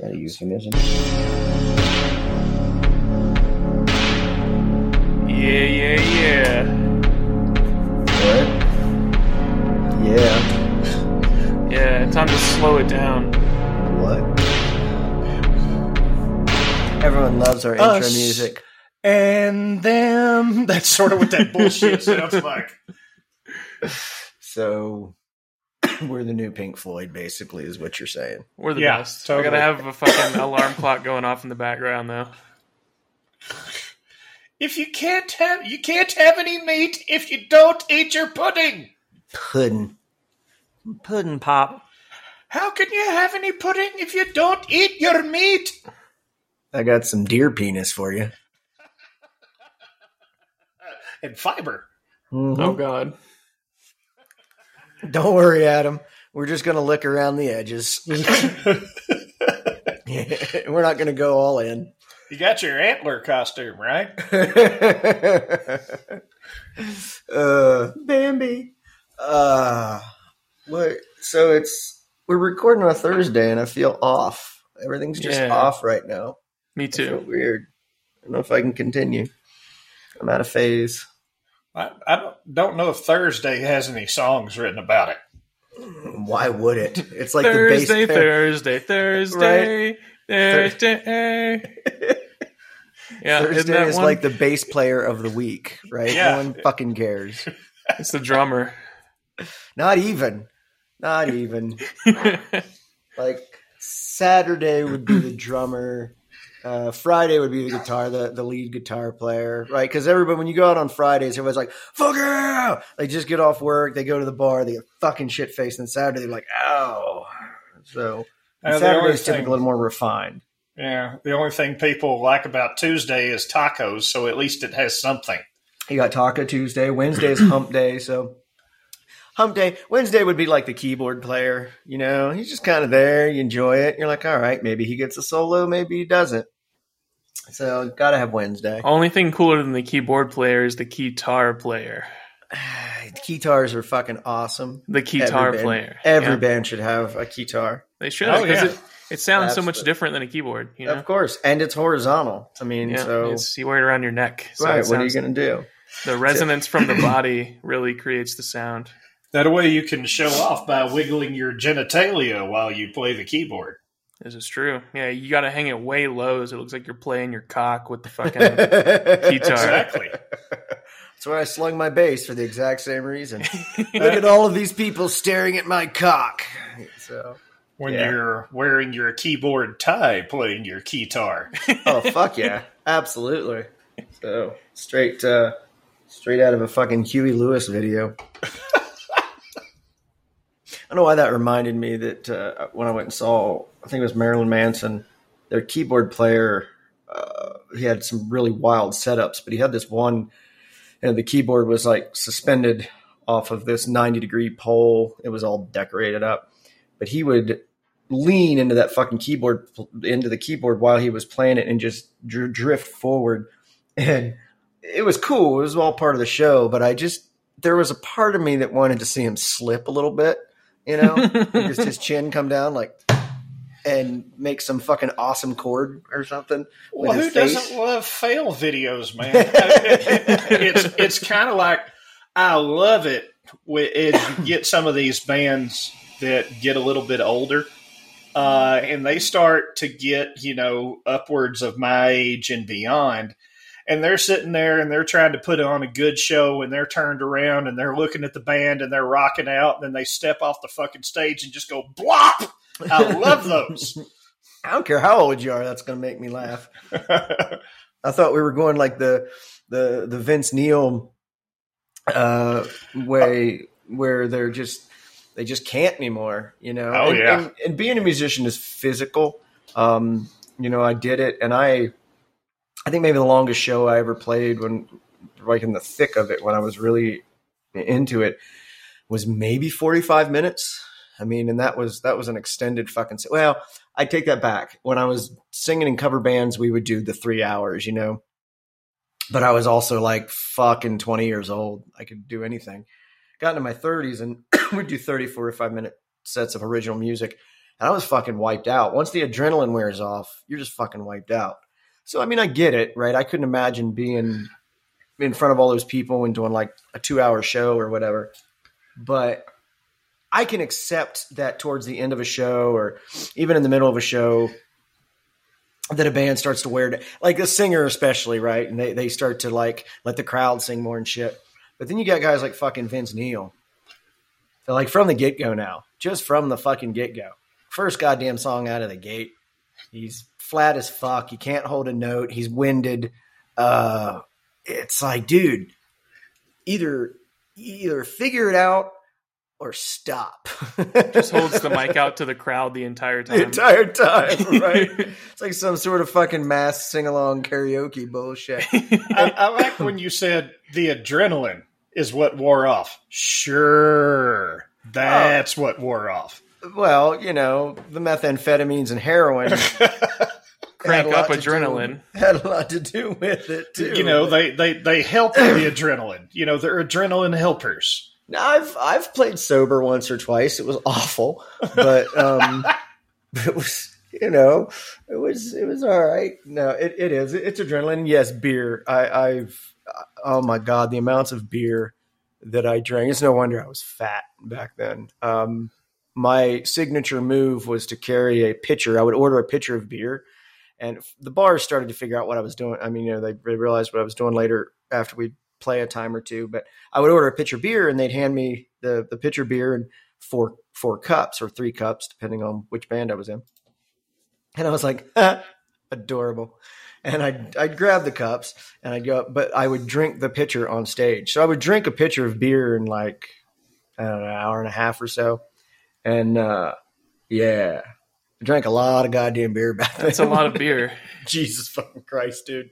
that a euphemism? Yeah, yeah, yeah. What? Yeah. Yeah, time to slow it down. What? Everyone loves our intro music. And them. That's sort of what that bullshit sounds like. So we're the new Pink Floyd, basically, is what you're saying. We're the Yeah, best. totally. I gotta have a fucking alarm clock going off in the background though. If you can't have you can't have any meat if you don't eat your pudding. Pudding. Pudding pop. How can you have any pudding if you don't eat your meat? I got some deer penis for you. And fiber. Mhm. Oh god. Don't worry, Adam. We're just going to lick around the edges. We're not going to go all in. You got your antler costume, right? uh, Bambi. Uh, what? So it's we're recording on a Thursday, and I feel off. Everything's just Yeah. off right now. Me I feel too. weird. I don't know if I can continue. I'm out of phase. I, I don't, don't know if Thursday has any songs written about it. Why would it? It's like Thursday, the bass. player- Thursday, Thursday, Thursday. yeah, isn't Thursday that is one? like the bass player of the week, right? Yeah. No one fucking cares. it's the drummer. Not even. Not even. like Saturday would be the drummer. Uh, Friday would be the guitar, the, the lead guitar player, right? Because everybody, when you go out on Fridays, everybody's like, "Fuck yeah!" They just get off work, they go to the bar, they get fucking shit faced, and Saturday they're like, "Ow!" So Uh, Saturday's typically a little more refined. Yeah, the only thing people like about Tuesday is tacos, so at least it has something. You got Taco Tuesday. Wednesday is Hump Day. So Hump Day. Wednesday would be like the keyboard player. You know, he's just kind of there. You enjoy it. You're like, all right, maybe he gets a solo, maybe he doesn't. So got to have Wednesday. Only thing cooler than the keyboard player is the guitar player. Guitars are fucking awesome. The guitar every band, player. Every Yeah. band should have a guitar. They should Oh, because yeah. it, it sounds so much Absolutely. different than a keyboard. You know, Of course, and it's horizontal. I mean, yeah, so it's, you wear it around your neck. So right. What are you gonna do? The resonance from the body really creates the sound. That way you can show off by wiggling your genitalia while you play the keyboard. This is true. Yeah, you got to hang it way low so it looks like you're playing your cock with the fucking Guitar. Exactly. That's why I slung my bass for the exact same reason. Look at all of these people staring at my cock. So, when Yeah. you're wearing your keyboard tie playing your guitar. oh fuck yeah, absolutely. So straight, uh, straight out of a fucking Huey Lewis video. I don't know why that reminded me that uh, when I went and saw, I think it was Marilyn Manson, their keyboard player. Uh, he had some really wild setups, but he had this one. You know, the keyboard was like suspended off of this ninety degree pole. It was all decorated up, but he would lean into that fucking keyboard into the keyboard while he was playing it and just dr- drift forward and it was cool it was all part of the show but i just there was a part of me that wanted to see him slip a little bit you know just his chin come down like and make some fucking awesome chord or something Well, who face. doesn't love fail videos, man? it's it's kind of like I love it when if you get some of these bands that get a little bit older, uh, and they start to get you know upwards of my age and beyond. And they're sitting there and they're trying to put on a good show and they're turned around and they're looking at the band and they're rocking out and then they step off the fucking stage and just go blop. I love those. i don't care how old you are that's going to make me laugh I thought we were going like the the the Vince Neil uh, way, where they're just they just can't anymore. You know. Oh, and, yeah. And, and being a musician is physical. Um, you know, I did it, and I I think maybe the longest show I ever played when like in the thick of it when I was really into it was maybe forty five minutes. I mean, and that was that was an extended fucking. Well, I take that back. When I was singing in cover bands, we would do the three hours, you know. But I was also like fucking 20 years old. I could do anything. Got into my 30s and would do 30, 45 minute sets of original music. and I was fucking wiped out. Once the adrenaline wears off, you're just fucking wiped out. So I mean, I get it, right? I couldn't imagine being in front of all those people and doing like a two hour show or whatever. But I can accept that towards the end of a show or even in the middle of a show that a band starts to wear like a singer especially, right? And they, they start to like let the crowd sing more and shit. But then you got guys like fucking Vince Neil. They're like from the get go now. Just from the fucking get go. First goddamn song out of the gate. He's flat as fuck. He can't hold a note. He's winded. Uh it's like, dude, either either figure it out or stop. Just holds the mic out to the crowd the entire time. the entire time, right? it's like some sort of fucking mass sing along karaoke bullshit. I, I like when you said the adrenaline is what wore off. Sure, that's what wore off. Well, you know, the methamphetamines and heroin Crank up lot to do- adrenaline. had a lot to do with it too. You know, they they they help the adrenaline. You know, they're adrenaline helpers. Now, I've I've played sober once or twice. It was awful, but um, it was you know it was it was all right. No, it, it is. It's adrenaline. Yes, beer. I, I've oh my god, the amounts of beer that I drank. It's no wonder I was fat back then. Um, my signature move was to carry a pitcher. I would order a pitcher of beer, and the bars started to figure out what I was doing. I mean, you know, they, they realized what I was doing later after we'd play a time or two. But I would order a pitcher beer, and they'd hand me the the pitcher beer and four four cups or three cups, depending on which band I was in. And I was like, adorable. And I'd, I'd grab the cups and I'd go, but I would drink the pitcher on stage. So I would drink a pitcher of beer in like, know, an hour and a half or so. And, uh, yeah, I drank a lot of goddamn beer back then. That's a lot of beer. Jesus fucking Christ, dude.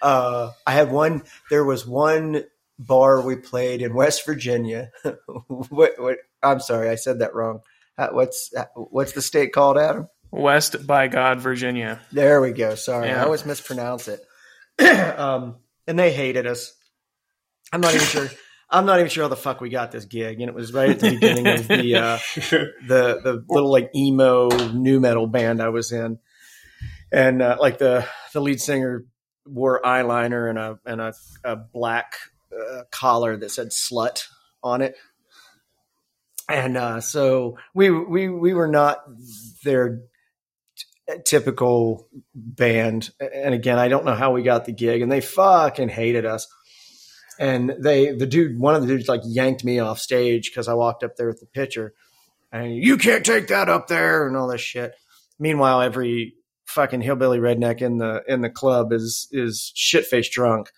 Uh, I had one, there was one bar we played in West Virginia. what, what, I'm sorry, I said that wrong. Uh, What's, uh, what's the state called, Adam? West by God, Virginia. There we go. Sorry, Yeah. I always mispronounce it. um, and they hated us. I'm not even sure. I'm not even sure how the fuck we got this gig, and it was right at the beginning of the uh, the the little like emo nu metal band I was in, and uh, like the the lead singer wore eyeliner and a and a, a black uh, collar that said "slut" on it, and uh, so we we we were not their t- typical band. And again, I don't know how we got the gig, and they fucking hated us. And they, the dude, one of the dudes, like yanked me off stage because I walked up there with the pitcher, and you can't take that up there, and all this shit. Meanwhile, every fucking hillbilly redneck in the in the club is is shit faced drunk.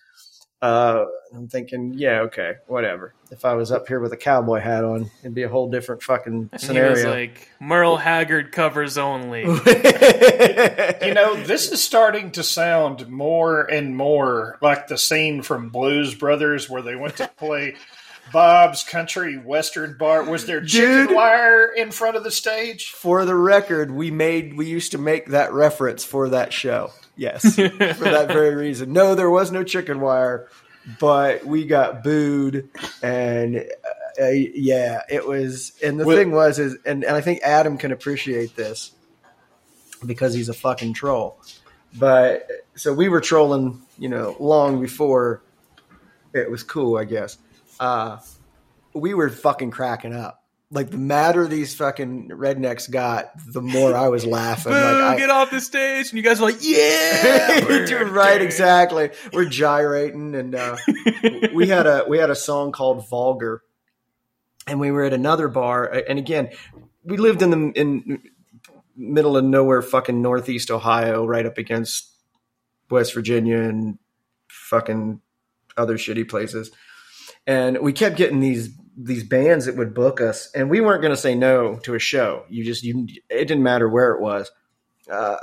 Uh, I'm thinking, yeah, okay, whatever. If I was up here with a cowboy hat on, it'd be a whole different fucking And he scenario. was like, Merle Haggard covers only. You know, this is starting to sound more and more like the scene from Blues Brothers where they went to play Bob's Country Western Bar. Was there chicken Dude. wire in front of the stage? for the record, we made we used to make that reference for that show. Yes, for that very reason. No, there was no chicken wire, but we got booed, and uh, uh, yeah, it was. And the Well- thing was, is and, and I think Adam can appreciate this because he's a fucking troll. But so we were trolling, you know, long before it was cool, I guess. Uh, we were fucking cracking up. Like the madder these fucking rednecks got, the more I was laughing. Boo, like I, get off the stage. And you guys are like, yeah. You're right, exactly. We're gyrating, and uh, we had a we had a song called "Vulgar," and we were at another bar. And again, we lived in the in middle of nowhere, fucking northeast Ohio, right up against West Virginia and fucking other shitty places. And we kept getting these these bands that would book us, and we weren't going to say no to a show. You just you it didn't matter where it was. Uh,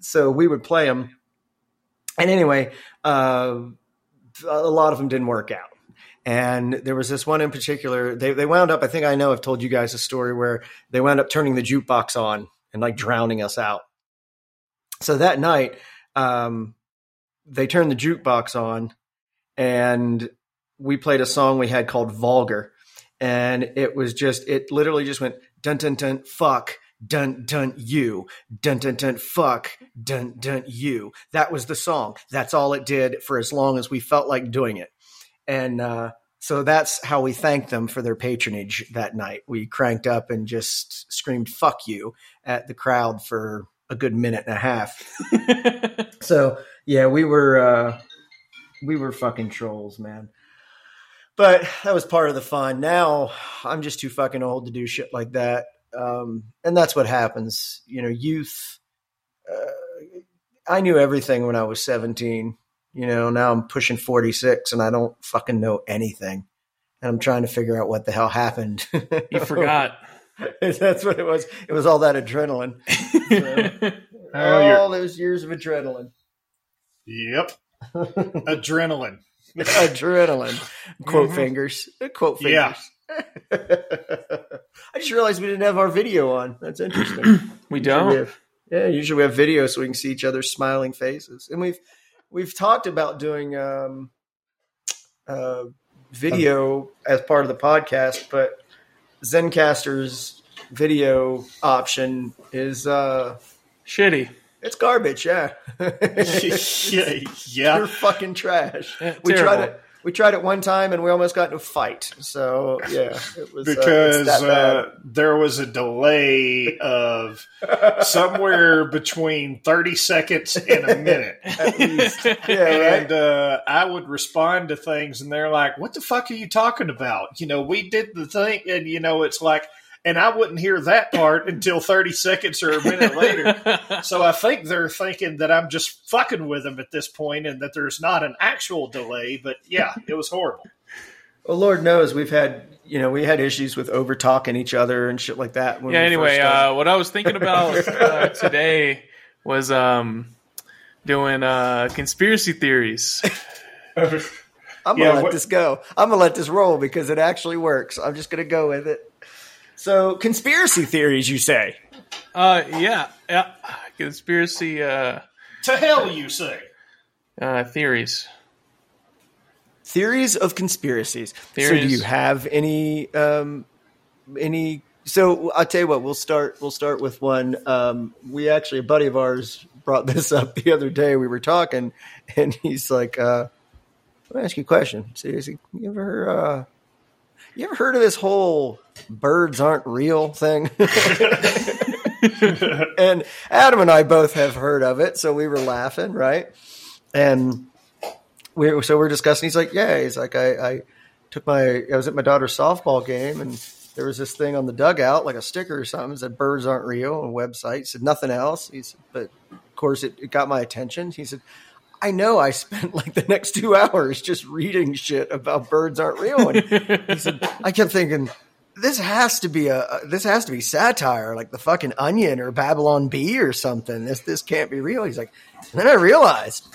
so we would play them. And anyway, uh, a lot of them didn't work out. And there was this one in particular. They they wound up. I think I know. I've told you guys a story where they wound up turning the jukebox on and like drowning us out. So that night, um, they turned the jukebox on, and we played a song we had called "Vulgar," and it was just it literally just went dun dun dun fuck dun dun you, dun dun dun fuck, dun dun you. That was the song. That's all it did for as long as we felt like doing it. And uh, so that's how we thanked them for their patronage that night. We cranked up and just screamed "fuck you" at the crowd for a good minute and a half. so yeah, we were uh, we were fucking trolls, man. But that was part of the fun. Now I'm just too fucking old to do shit like that, um, and that's what happens. You know, youth. Uh, I knew everything when I was 17. You know, now I'm pushing 46 and I don't fucking know anything. And I'm trying to figure out what the hell happened. you forgot. That's what it was. It was all that adrenaline. So, Oh, all those years of adrenaline. Yep. Adrenaline. Adrenaline. Quote Mhm. fingers. Quote Yeah. fingers. I just realized we didn't have our video on. That's interesting. we Usually don't. we have- yeah, usually we have video so we can see each other's smiling faces. And we've we've talked about doing um, uh, video as part of the podcast, but Zencastr's video option is uh, Shitty. It's garbage. Yeah, yeah, yeah. you're fucking trash. Yeah, We tried it. We tried it one time and we almost got in a fight. So yeah, it was uh, because that uh, there was a delay of somewhere between 30 seconds and a minute. At least. Yeah, right. And uh, I would respond to things, and they're like, "What the fuck are you talking about?" You know, we did the thing, and you know, it's like, and I wouldn't hear that part until thirty seconds or a minute later. So I think they're thinking that I'm just fucking with them at this point, and that there's not an actual delay. But yeah, it was horrible. Well, Lord knows we've had you know we had issues with over talking each other and shit like that. When yeah. Anyway, uh, what I was thinking about uh, today was um, doing uh, conspiracy theories. I'm gonna yeah, let what- this go. I'm gonna let this roll because it actually works. I'm just gonna go with it. So, conspiracy theories, you say? Uh, yeah, yeah. Conspiracy uh, To hell, you say? uh, theories. Theories of conspiracies. So, do you have any um, any? So, I'll tell you what. We'll start. We'll start with one. Um, we actually a buddy of ours brought this up the other day. We were talking, and he's like, uh, "Let me ask you a question. Seriously, you ever uh, you ever heard of this whole birds aren't real thing?" and Adam and I both have heard of it, so we were laughing, right? And we were, so we're discussing. He's like, "Yeah." He's like, "I, I took my I was at my daughter's softball game, and there was this thing on the dugout, like a sticker or something, that said birds aren't real." On a website, he said nothing else. He said, but of course, it, it got my attention. He said. I know I spent like the next two hours just reading shit about birds aren't real. And he said, I kept thinking, this has to be a this has to be satire, like the fucking Onion or Babylon Bee or something. This this can't be real. He's like, and then I realized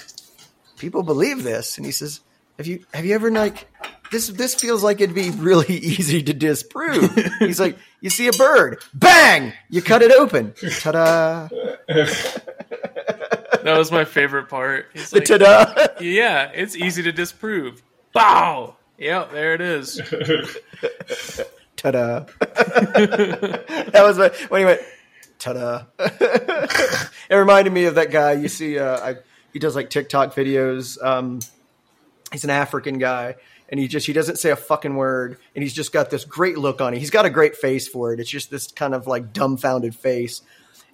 people believe this, and he says, have you have you ever like this this feels like it'd be really easy to disprove. He's like, you see a bird, bang, you cut it open, ta-da, That was my favorite part. The like, ta-da. yeah, it's easy to disprove. Bow. Yep, there it is. Ta-da! that was my, when he went. Ta-da! it reminded me of that guy you see. Uh, I, he does like TikTok videos. Um, he's an African guy, and he just he doesn't say a fucking word, and he's just got this great look on it. He's got a great face for it. It's just this kind of like dumbfounded face,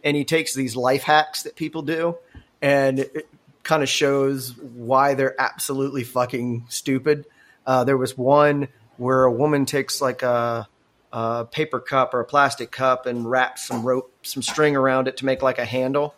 and he takes these life hacks that people do, and it kind of shows why they're absolutely fucking stupid. Uh, there was one where a woman takes like a, a paper cup or a plastic cup and wraps some rope, some string around it to make like a handle.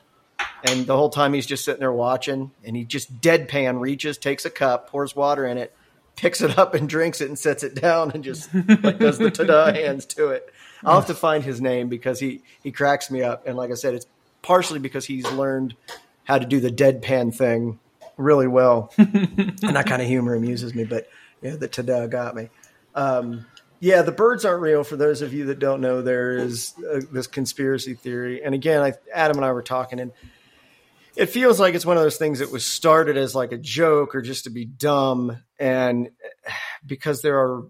And the whole time he's just sitting there watching, and he just deadpan reaches, takes a cup, pours water in it, picks it up and drinks it, and sets it down, and just like does the ta-da hands to it. I'll have to find his name because he he cracks me up, and like I said, it's partially because he's learned how to do the deadpan thing really well, and that kind of humor amuses me. But yeah, the ta-da got me. Um, yeah, the birds aren't real. For those of you that don't know, there is uh, this conspiracy theory, and again, I, Adam and I were talking, and it feels like it's one of those things that was started as like a joke or just to be dumb, and because there are,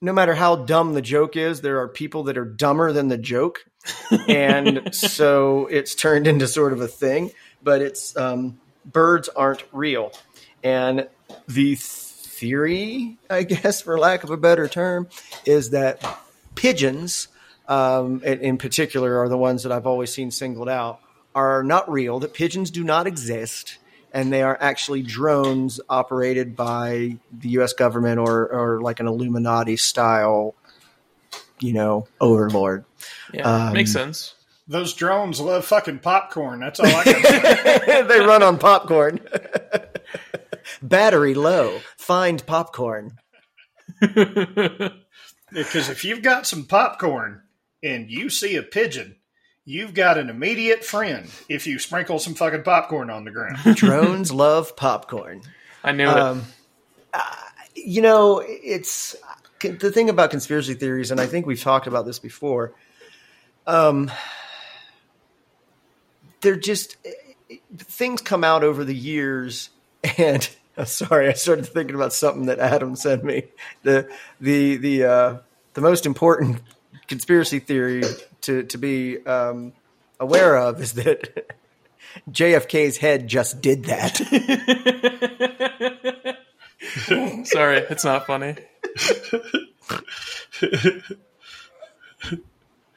no matter how dumb the joke is, there are people that are dumber than the joke, and so it's turned into sort of a thing. But it's um, birds aren't real, and the theory, I guess, for lack of a better term, is that pigeons, um, in, particular, are the ones that I've always seen singled out, are not real. That pigeons do not exist and they are actually drones operated by the U.S. government or, or like an Illuminati style, you know, overlord. Yeah, Um, makes sense. Those drones love fucking popcorn. That's all I can say. they run on popcorn. Battery low. Find popcorn. Because if you've got some popcorn and you see a pigeon, you've got an immediate friend if you sprinkle some fucking popcorn on the ground. Drones love popcorn. I knew Um, uh, you know, it's the thing about conspiracy theories, and I think we've talked about this before. Um, they're just things come out over the years, and I'm sorry, I started thinking about something that Adam sent me. the the the uh, the most important conspiracy theory to to be um, aware of is that JFK's head just did that. Sorry, it's not funny.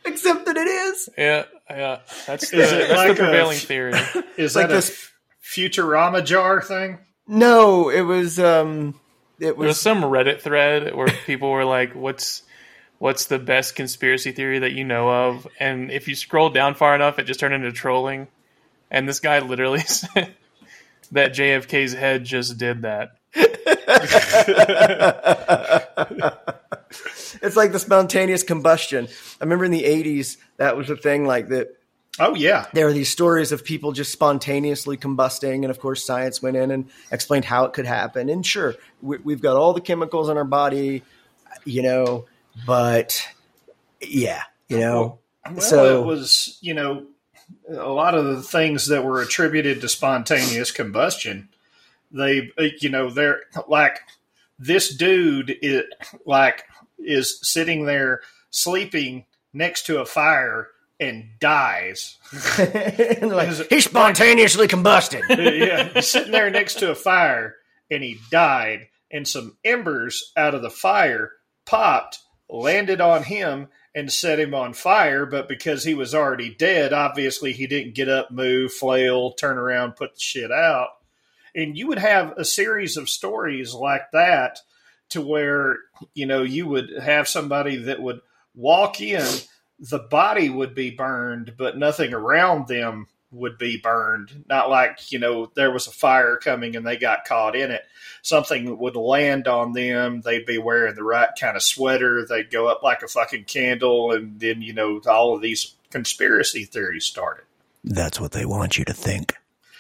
Except that it is. Yeah, yeah. That's the, Is it that's like the a- prevailing theory. Is like that a this- Futurama jar thing? No, it was um it There was was some Reddit thread where people were like, "What's what's the best conspiracy theory that you know of?" And if you scroll down far enough, it just turned into trolling. And this guy literally said that JFK's head just did that. it's like the spontaneous combustion. I remember in the 80s that was a thing like that Oh yeah, there are these stories of people just spontaneously combusting and of course science went in and explained how it could happen and sure we, we've got all the chemicals in our body you know but yeah you know Well, So- it was you know a lot of the things that were attributed to spontaneous combustion. They you know they're like this dude is like is sitting there sleeping next to a fire and dies. Like, he spontaneously combusted yeah, sitting there next to a fire and he died, and some embers out of the fire popped, landed on him, and set him on fire. But because he was already dead, obviously he didn't get up, move, flail, turn around, put the shit out. And you would have a series of stories like that to where, you know, you would have somebody that would walk in, the body would be burned, but nothing around them would be burned. Not like, you know, there was a fire coming and they got caught in it. Something would land on them. They'd be wearing the right kind of sweater. They'd go up like a fucking candle. And then, you know, all of these conspiracy theories started. that's what they want you to think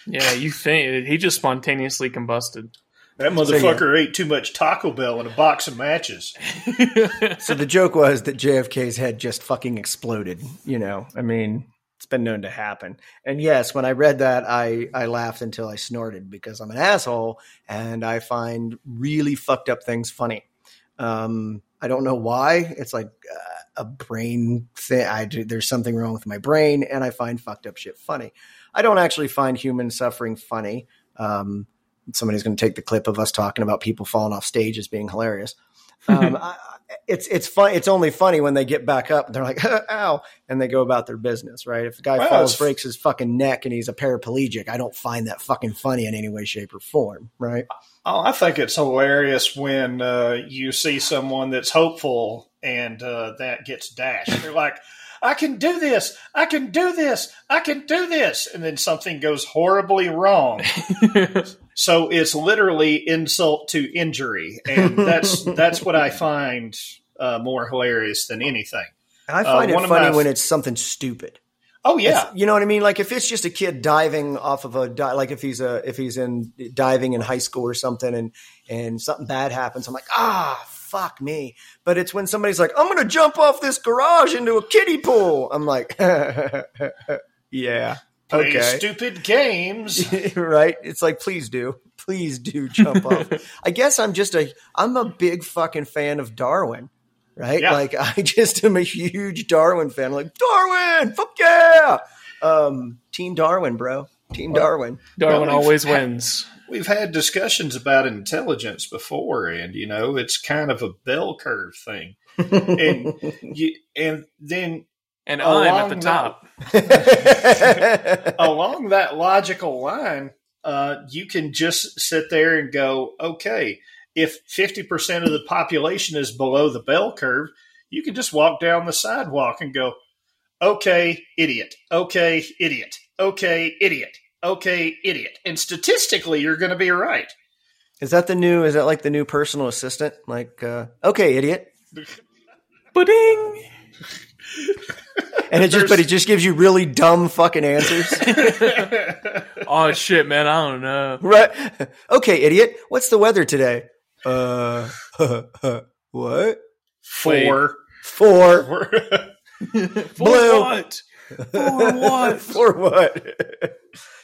Yeah, you think he just spontaneously combusted. That motherfucker ate too much Taco Bell and a box of matches. So the joke was that JFK's head just fucking exploded. You know, I mean, it's been known to happen. And yes, when I read that, I I laughed until I snorted because I'm an asshole and I find really fucked up things funny. Um, I don't know why. It's like uh, a brain thing. I do, there's something wrong with my brain, and I find fucked up shit funny. I don't actually find human suffering funny. Um, somebody's going to take the clip of us talking about people falling off stage as being hilarious. Um, I, it's it's fun. It's only funny when they get back up and they're like, "Ow!" and they go about their business, right? If the guy falls, it's- breaks his fucking neck, and he's a paraplegic, I don't find that fucking funny in any way, shape, or form, right? Oh, I think it's hilarious when uh, you see someone that's hopeful and uh, that gets dashed. They're like, I can do this. I can do this. I can do this. And then something goes horribly wrong. So it's literally insult to injury. And that's that's what I find uh, more hilarious than anything. And I find one it funny my- when it's something stupid. Oh, yeah. It's- you know what I mean? Like if it's just a kid diving off of a di- like if he's a if he's in diving in high school or something and and something bad happens, I'm like, ah, fuck me. But it's when somebody's like, I'm gonna jump off this garage into a kiddie pool. I'm like, yeah, Play okay, stupid games. right? It's like, please do, please do jump off. I guess I'm just a I'm a big fucking fan of Darwin. right? Yeah. Like I just am a huge Darwin fan. Like Darwin, fuck yeah, um, Team Darwin, bro, Team Darwin. Darwin Well, always wins. We've had discussions about intelligence before, and you know it's kind of a bell curve thing. And you, and then And I'm at the Along top. along that logical line, uh, you can just sit there and go, okay, if 50% of the population is below the bell curve, you can just walk down the sidewalk and go, okay, idiot, okay, idiot, okay, idiot, okay, idiot. And statistically, you're going to be right. Is that the new? Is that like the new personal assistant? Like, uh, okay, idiot, Pudding. and it just, but it just gives you really dumb fucking answers, Oh shit, man! I don't know. right? Okay, idiot, what's the weather today? Uh, what? Four. Four. Four. For Blue. what? For what? For what?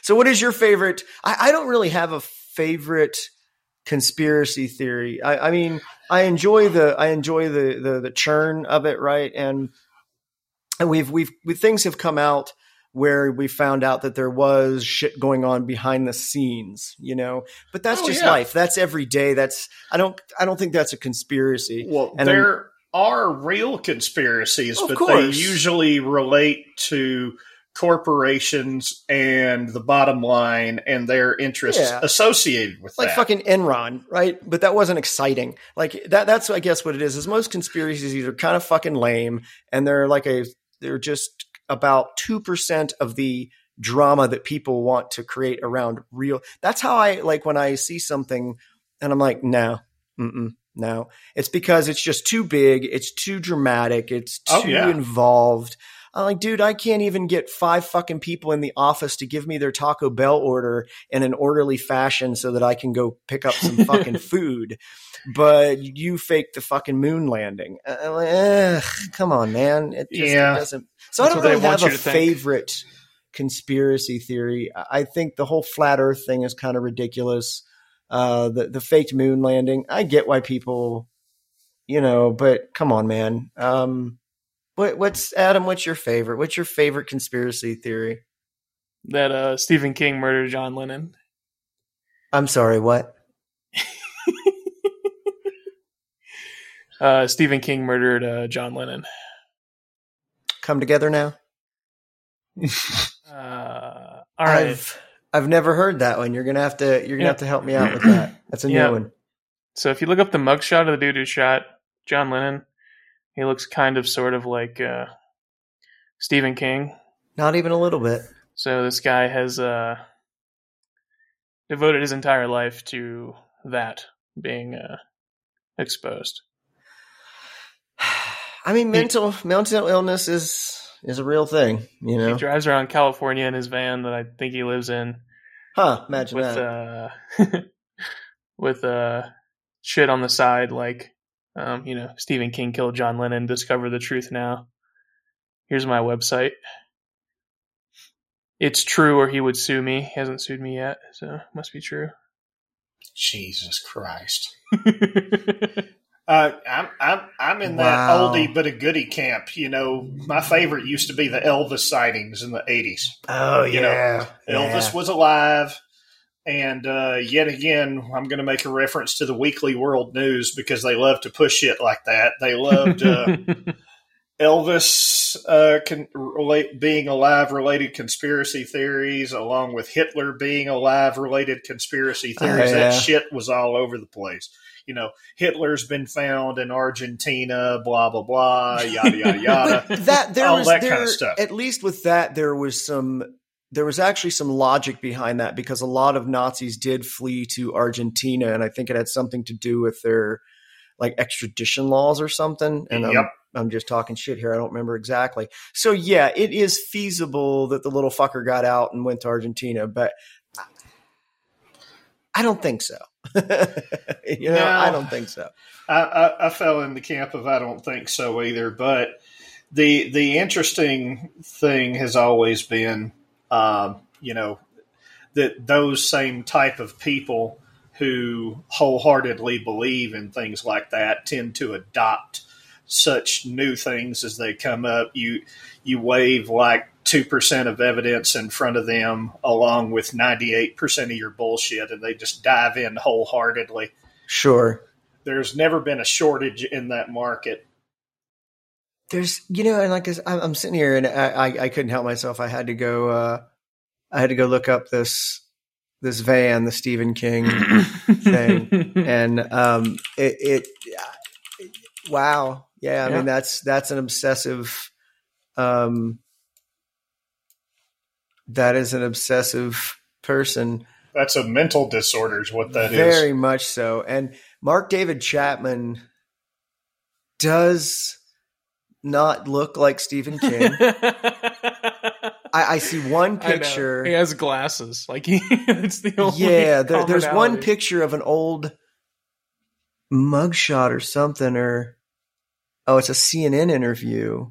So, what is your favorite? I, I don't really have a favorite conspiracy theory. I, I mean, I enjoy the I enjoy the, the the churn of it, right? And and we've we've we, things have come out where we found out that there was shit going on behind the scenes, you know. But that's Oh, just yeah. life. That's every day. That's I don't I don't think that's a conspiracy. Well, And there are real conspiracies, but course. they usually relate to corporations and the bottom line and their interests Yeah. associated with like that. fucking Enron, right? But that wasn't exciting. Like that that's I guess what it is. Is most conspiracies are kind of fucking lame and they're like a they're just about 2% of the drama that people want to create around real. That's how I like when I see something and I'm like, no, mm-mm, no. It's because it's just too big. It's too dramatic. It's oh, too Oh, yeah. involved. I'm like, dude, I can't even get five fucking people in the office to give me their Taco Bell order in an orderly fashion so that I can go pick up some fucking food. But you faked the fucking moon landing. Uh, like, Ugh, come on, man. It just Yeah. it doesn't. So That's I don't really have a to think. favorite conspiracy theory. I I think the whole flat Earth thing is kind of ridiculous. Uh, the the faked moon landing. I get why people, you know, but come on, man. Um, what what's Adam? What's your favorite? What's your favorite conspiracy theory? That uh, Stephen King murdered John Lennon. I'm sorry. What? Uh, Stephen King murdered uh, John Lennon. Come together now. Uh, all right. I've I've never heard that one. You're gonna have to you're gonna Yeah. have to help me out with that. That's a Yeah. new one. So if you look up the mugshot of the dude who shot John Lennon, he looks kind of sort of like uh, Stephen King. Not even a little bit. So this guy has uh, devoted his entire life to that being uh, exposed. I mean, mental mental illness is is a real thing. You He know, drives around California in his van that I think he lives in huh? Imagine with that. uh with uh shit on the side like um, you know, Stephen King killed John Lennon, discover the truth now. Here's my website. It's true or he would sue me. He hasn't sued me yet, so it must be true. Jesus Christ. Uh, I'm I'm I'm in that Wow. oldie but a goodie camp. You know, my favorite used to be the Elvis sightings in the '80s. oh you know, yeah, Elvis was alive, and uh, yet again, I'm going to make a reference to the Weekly World News because they love to push it like that. They loved uh, Elvis uh, con- relate, being alive related conspiracy theories, along with Hitler being alive related conspiracy theories. Oh, yeah. That shit was all over the place. You know, Hitler's been found in Argentina, blah blah blah, yada yada yada. that there all was that there kind of stuff. at least with that there was some there was actually some logic behind that because a lot of Nazis did flee to Argentina, and I think it had something to do with their like extradition laws or something. And I'm, I'm just talking shit here. I don't remember exactly. So yeah, it is feasible that the little fucker got out and went to Argentina, but I don't think so. you know, No. I don't think so. I, I, I fell in the camp of I don't think so either. But the the interesting thing has always been, um, you know, that those same type of people who wholeheartedly believe in things like that tend to adopt such new things as they come up. You you wave like two percent of evidence in front of them, along with ninety eight percent of your bullshit, and they just dive in wholeheartedly. Sure. There's never been a shortage in that market. There's, you know, and like I'm, I'm sitting here and I, I, I, couldn't help myself. I had to go, uh, I had to go look up this, this van, the Stephen King thing. And, um, it, it, it wow. Yeah. I yeah. mean, that's, that's an obsessive, um, that is an obsessive person. That's a mental disorder, is what that Very is. Very much so. And Mark David Chapman does not look like Stephen King. I, I, see one picture. He has glasses. Like he, it's the only. Yeah, there, there's one picture of an old mugshot or something, or oh, it's a CNN interview,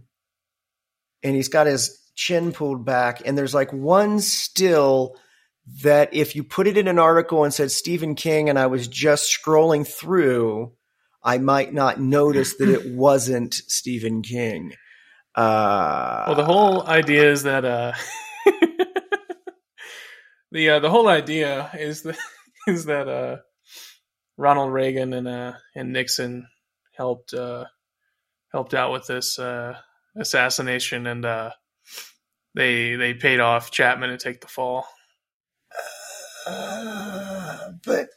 and he's got his chin pulled back, and there's like one still that if you put it in an article and said Stephen King, and I was just scrolling through, I might not notice that it wasn't Stephen King. Uh, well, the whole idea is that uh, the uh, the whole idea is that is that uh, Ronald Reagan and uh, and Nixon helped uh, helped out with this uh, assassination, and uh, they they paid off Chapman to take the fall. But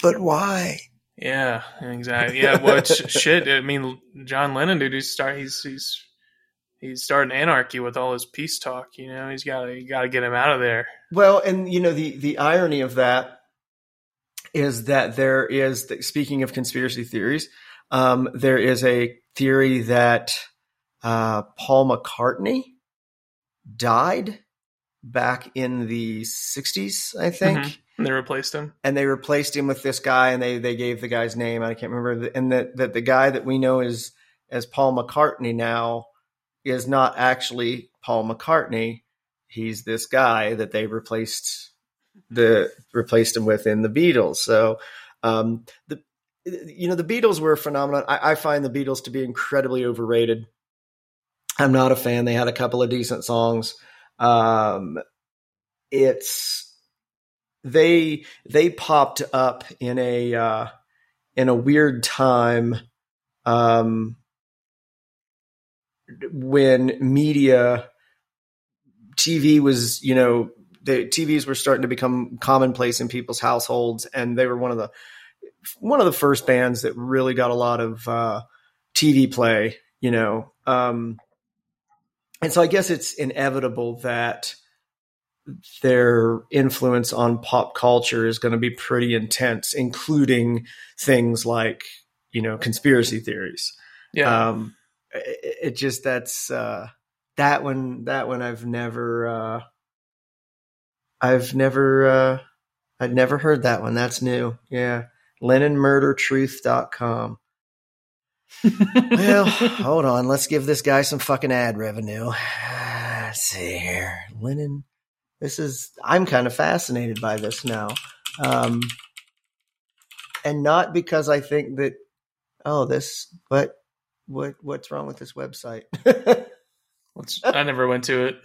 but why? Yeah, exactly. Yeah, well, shit. I mean, John Lennon, dude, he's start he's he's he's starting anarchy with all his peace talk. You know, he's got to got to get him out of there. Well, and you know the the irony of that is that there is speaking of conspiracy theories, um, there is a theory that uh, Paul McCartney died back in the 60s, I think. Mm-hmm. They replaced him. And they replaced him with this guy, and they they gave the guy's name. I can't remember. And that that the guy that we know is as Paul McCartney now is not actually Paul McCartney. He's this guy that they replaced the replaced him with in the Beatles. So um, the you know the Beatles were a phenomenon. I, I find the Beatles to be incredibly overrated. I'm not a fan. They had a couple of decent songs. Um, it's they they popped up in a uh, in a weird time um, when media TV was you know the TVs were starting to become commonplace in people's households, and they were one of the one of the first bands that really got a lot of uh, TV play. You know, um, and so I guess it's inevitable that their influence on pop culture is going to be pretty intense, including things like, you know, conspiracy theories. Yeah. Um, it, it, just, that's, uh, that one, that one I've never, uh, I've never, uh, I'd never heard that one. That's new. Yeah. LennonMurderTruth.com well, hold on. Let's give this guy some fucking ad revenue. Let's see here. Lennon. This is, I'm kind of fascinated by this now. Um, and not because I think that, oh, this, but what, what's wrong with this website? I never went to it.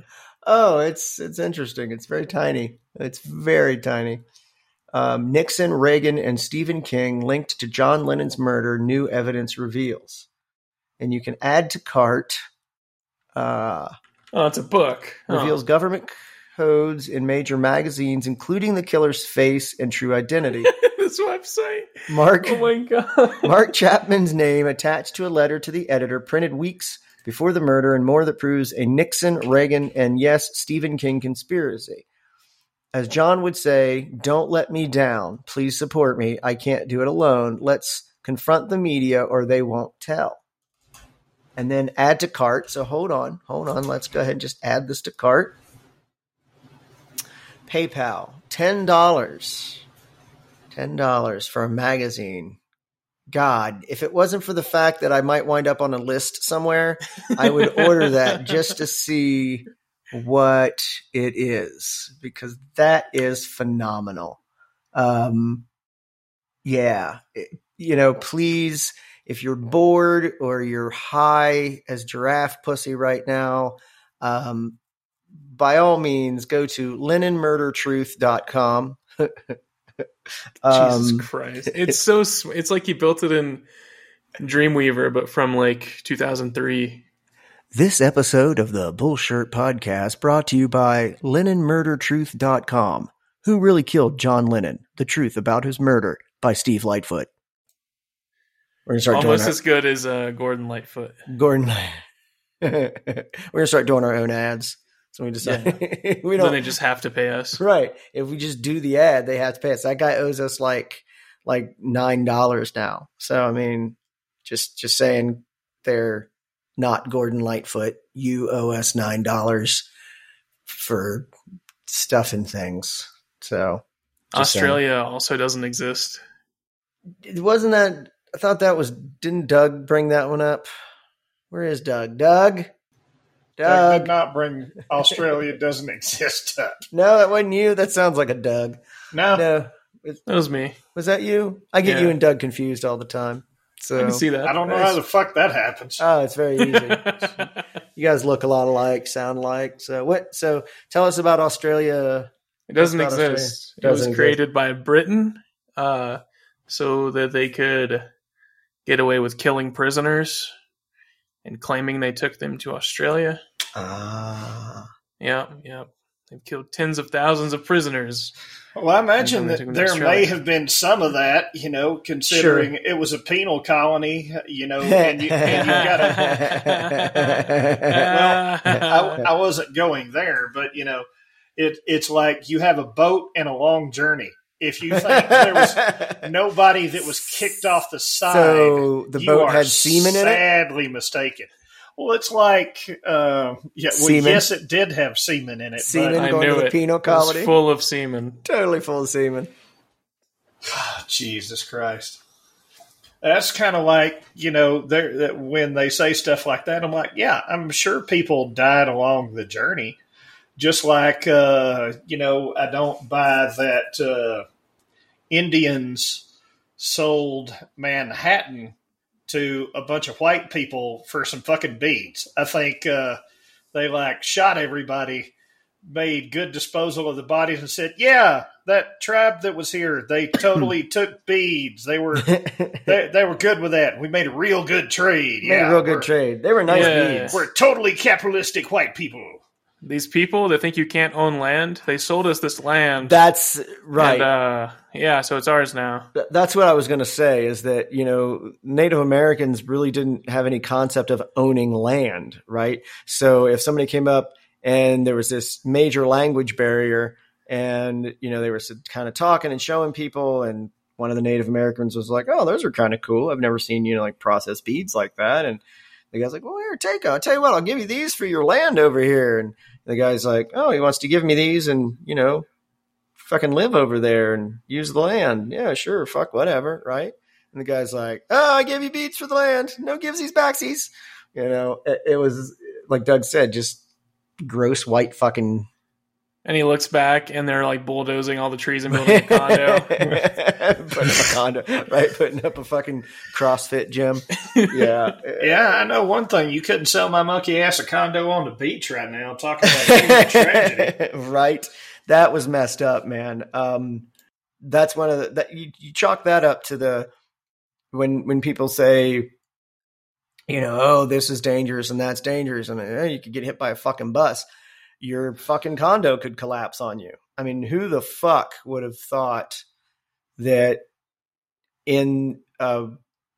Oh, it's, it's interesting. It's very tiny. It's very tiny. Um, Nixon, Reagan, and Stephen King linked to John Lennon's murder, new evidence reveals. And you can add to cart. Uh, oh, it's a book. Reveals government codes in major magazines, including the killer's face and true identity. this website. Mark. Oh my god. Mark Chapman's name attached to a letter to the editor, printed weeks before the murder, and more that proves a Nixon, Reagan, and yes, Stephen King conspiracy as John would say, don't let me down. Please support me. I can't do it alone. Let's confront the media or they won't tell. And then add to cart. So hold on, hold on. Let's go ahead and just add this to cart. PayPal, $10. $10 for a magazine. God, if it wasn't for the fact that I might wind up on a list somewhere, I would order that just to see what it is because that is phenomenal. Um, yeah, it, you know, please, if you're bored or you're high as giraffe pussy right now, um, by all means, go to lennonmurdertruth.com. Jesus um, Christ! It's so sw- it's like he built it in Dreamweaver, but from like 2003. This episode of the Bullshirt Podcast brought to you by LennonMurderTruth.com. Who really killed John Lennon? The truth about his murder by Steve Lightfoot. We're gonna start Almost doing as good as uh, Gordon Lightfoot. Gordon. We're gonna start doing our own ads. So we decide we don't Then they just have to pay us. right. If we just do the ad, they have to pay us. That guy owes us like like nine dollars now. So I mean, just just saying they're not Gordon Lightfoot. You owe us nine dollars for stuff and things. So just saying. Australia also doesn't exist. It wasn't that I thought that was didn't Doug bring that one up? Where is Doug? Doug? Doug did not bring Australia doesn't exist up. No, that wasn't you. That sounds like a Doug. No, No. That was me. Was that you? I get Yeah. you and Doug confused all the time. So I can see that. I don't know how the fuck that happens. Oh, it's very easy. you guys look a lot alike, sound alike. So what so tell us about Australia. It doesn't That's not exist. Australia. It was Doesn't created by Britain, uh, so that they could get away with killing prisoners and claiming they took them to Australia. Ah. Yeah, yeah. They've killed tens of thousands of prisoners. Well, I imagine And then they took that there may have been some of that, you know, considering it was a penal colony, you know, and you, and you got to. I, I wasn't going there, but you know, it it's like you have a boat and a long journey. If you think there was nobody that was kicked off the side, So the you boat are had semen in it? Sadly mistaken. Well, it's like, uh, yeah, well, Semen? yes, it did have semen in it. Semen but, I going knew to the it. penal It was colony. full of semen. Totally full of semen. Jesus Christ. That's kind of like you know, they're- that when they say stuff like that, I'm like, yeah, I'm sure people died along the journey. Just like uh, you know, I don't buy that uh, Indians sold Manhattan to a bunch of white people for some fucking beads. I think uh, they like shot everybody, made good disposal of the bodies, and said, "Yeah, that tribe that was here, they totally took beads. They were they, they were good with that. We made a real good trade. Made yeah, a real good trade. They were nice Yeah. beads. We're totally capitalistic white people. These people that think you can't own land, they sold us this land. That's right. And, uh, yeah, so it's ours now. Th- That's what I was going to say is that, you know, Native Americans really didn't have any concept of owning land, right? So if somebody came up and there was this major language barrier and, you know, they were kind of talking and showing people and one of the Native Americans was like, "Oh, those are kind of cool. I've never seen, you know, like processed beads like that." And the guy's like, "Well, here, take 'em. I'll tell you what, I'll give you these for your land over here." And the guy's like, "Oh, he wants to give me these and, you know, fucking live over there and use the land. Yeah, sure, fuck whatever, right? And the guy's like, "Oh, I gave you beats for the land. No givesies backsies." You know, it, it was like Doug said, just gross white fucking And he looks back, and they're like bulldozing all the trees and building a condo. putting up a condo, right? Putting up a fucking CrossFit gym. Yeah, Yeah, I know one thing. You couldn't sell my monkey ass a condo on the beach right now. Talking about tragedy. right. That was messed up, man. Um, that's one of the that you, you chalk that up to the when when people say, you know, oh, this is dangerous and that's dangerous, and eh, you could get hit by a fucking bus. Your fucking condo could collapse on you. I mean, who the fuck would have thought that in uh,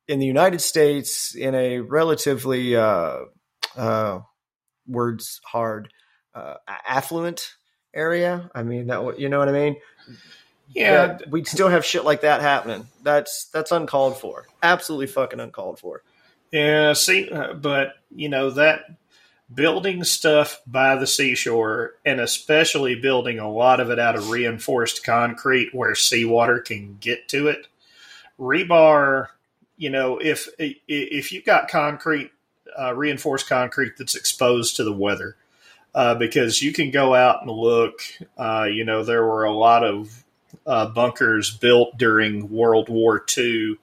in the United States, in a relatively uh, uh, words hard uh, affluent area. I mean, that you know what I mean? Yeah, That we'd still have shit like that happening. That's that's uncalled for. Absolutely fucking uncalled for. Yeah, see, uh, but you know that building stuff by the seashore, and especially building a lot of it out of reinforced concrete where seawater can get to it. Rebar, you know, if if you've got concrete, uh, reinforced concrete that's exposed to the weather, uh, because you can go out and look. Uh, you know, there were a lot of uh, bunkers built during World War II,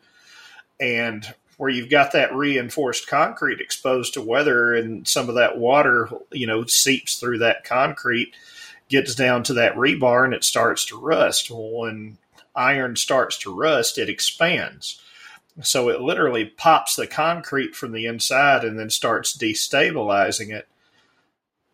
and where you've got that reinforced concrete exposed to weather and some of that water, you know, seeps through that concrete, gets down to that rebar and it starts to rust. When iron starts to rust, it expands. So it literally pops the concrete from the inside and then starts destabilizing it.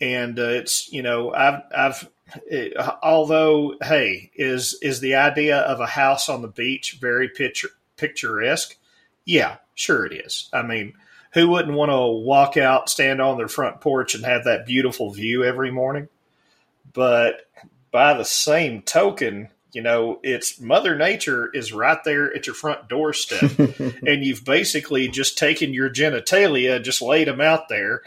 And uh, it's, you know, I've, I've, it, although, hey, is, is the idea of a house on the beach very picture, picturesque? Yeah, sure it is. I mean, who wouldn't want to walk out, stand on their front porch, and have that beautiful view every morning? But by the same token, you know, it's Mother Nature is right there at your front doorstep, and you've basically just taken your genitalia, just laid them out there,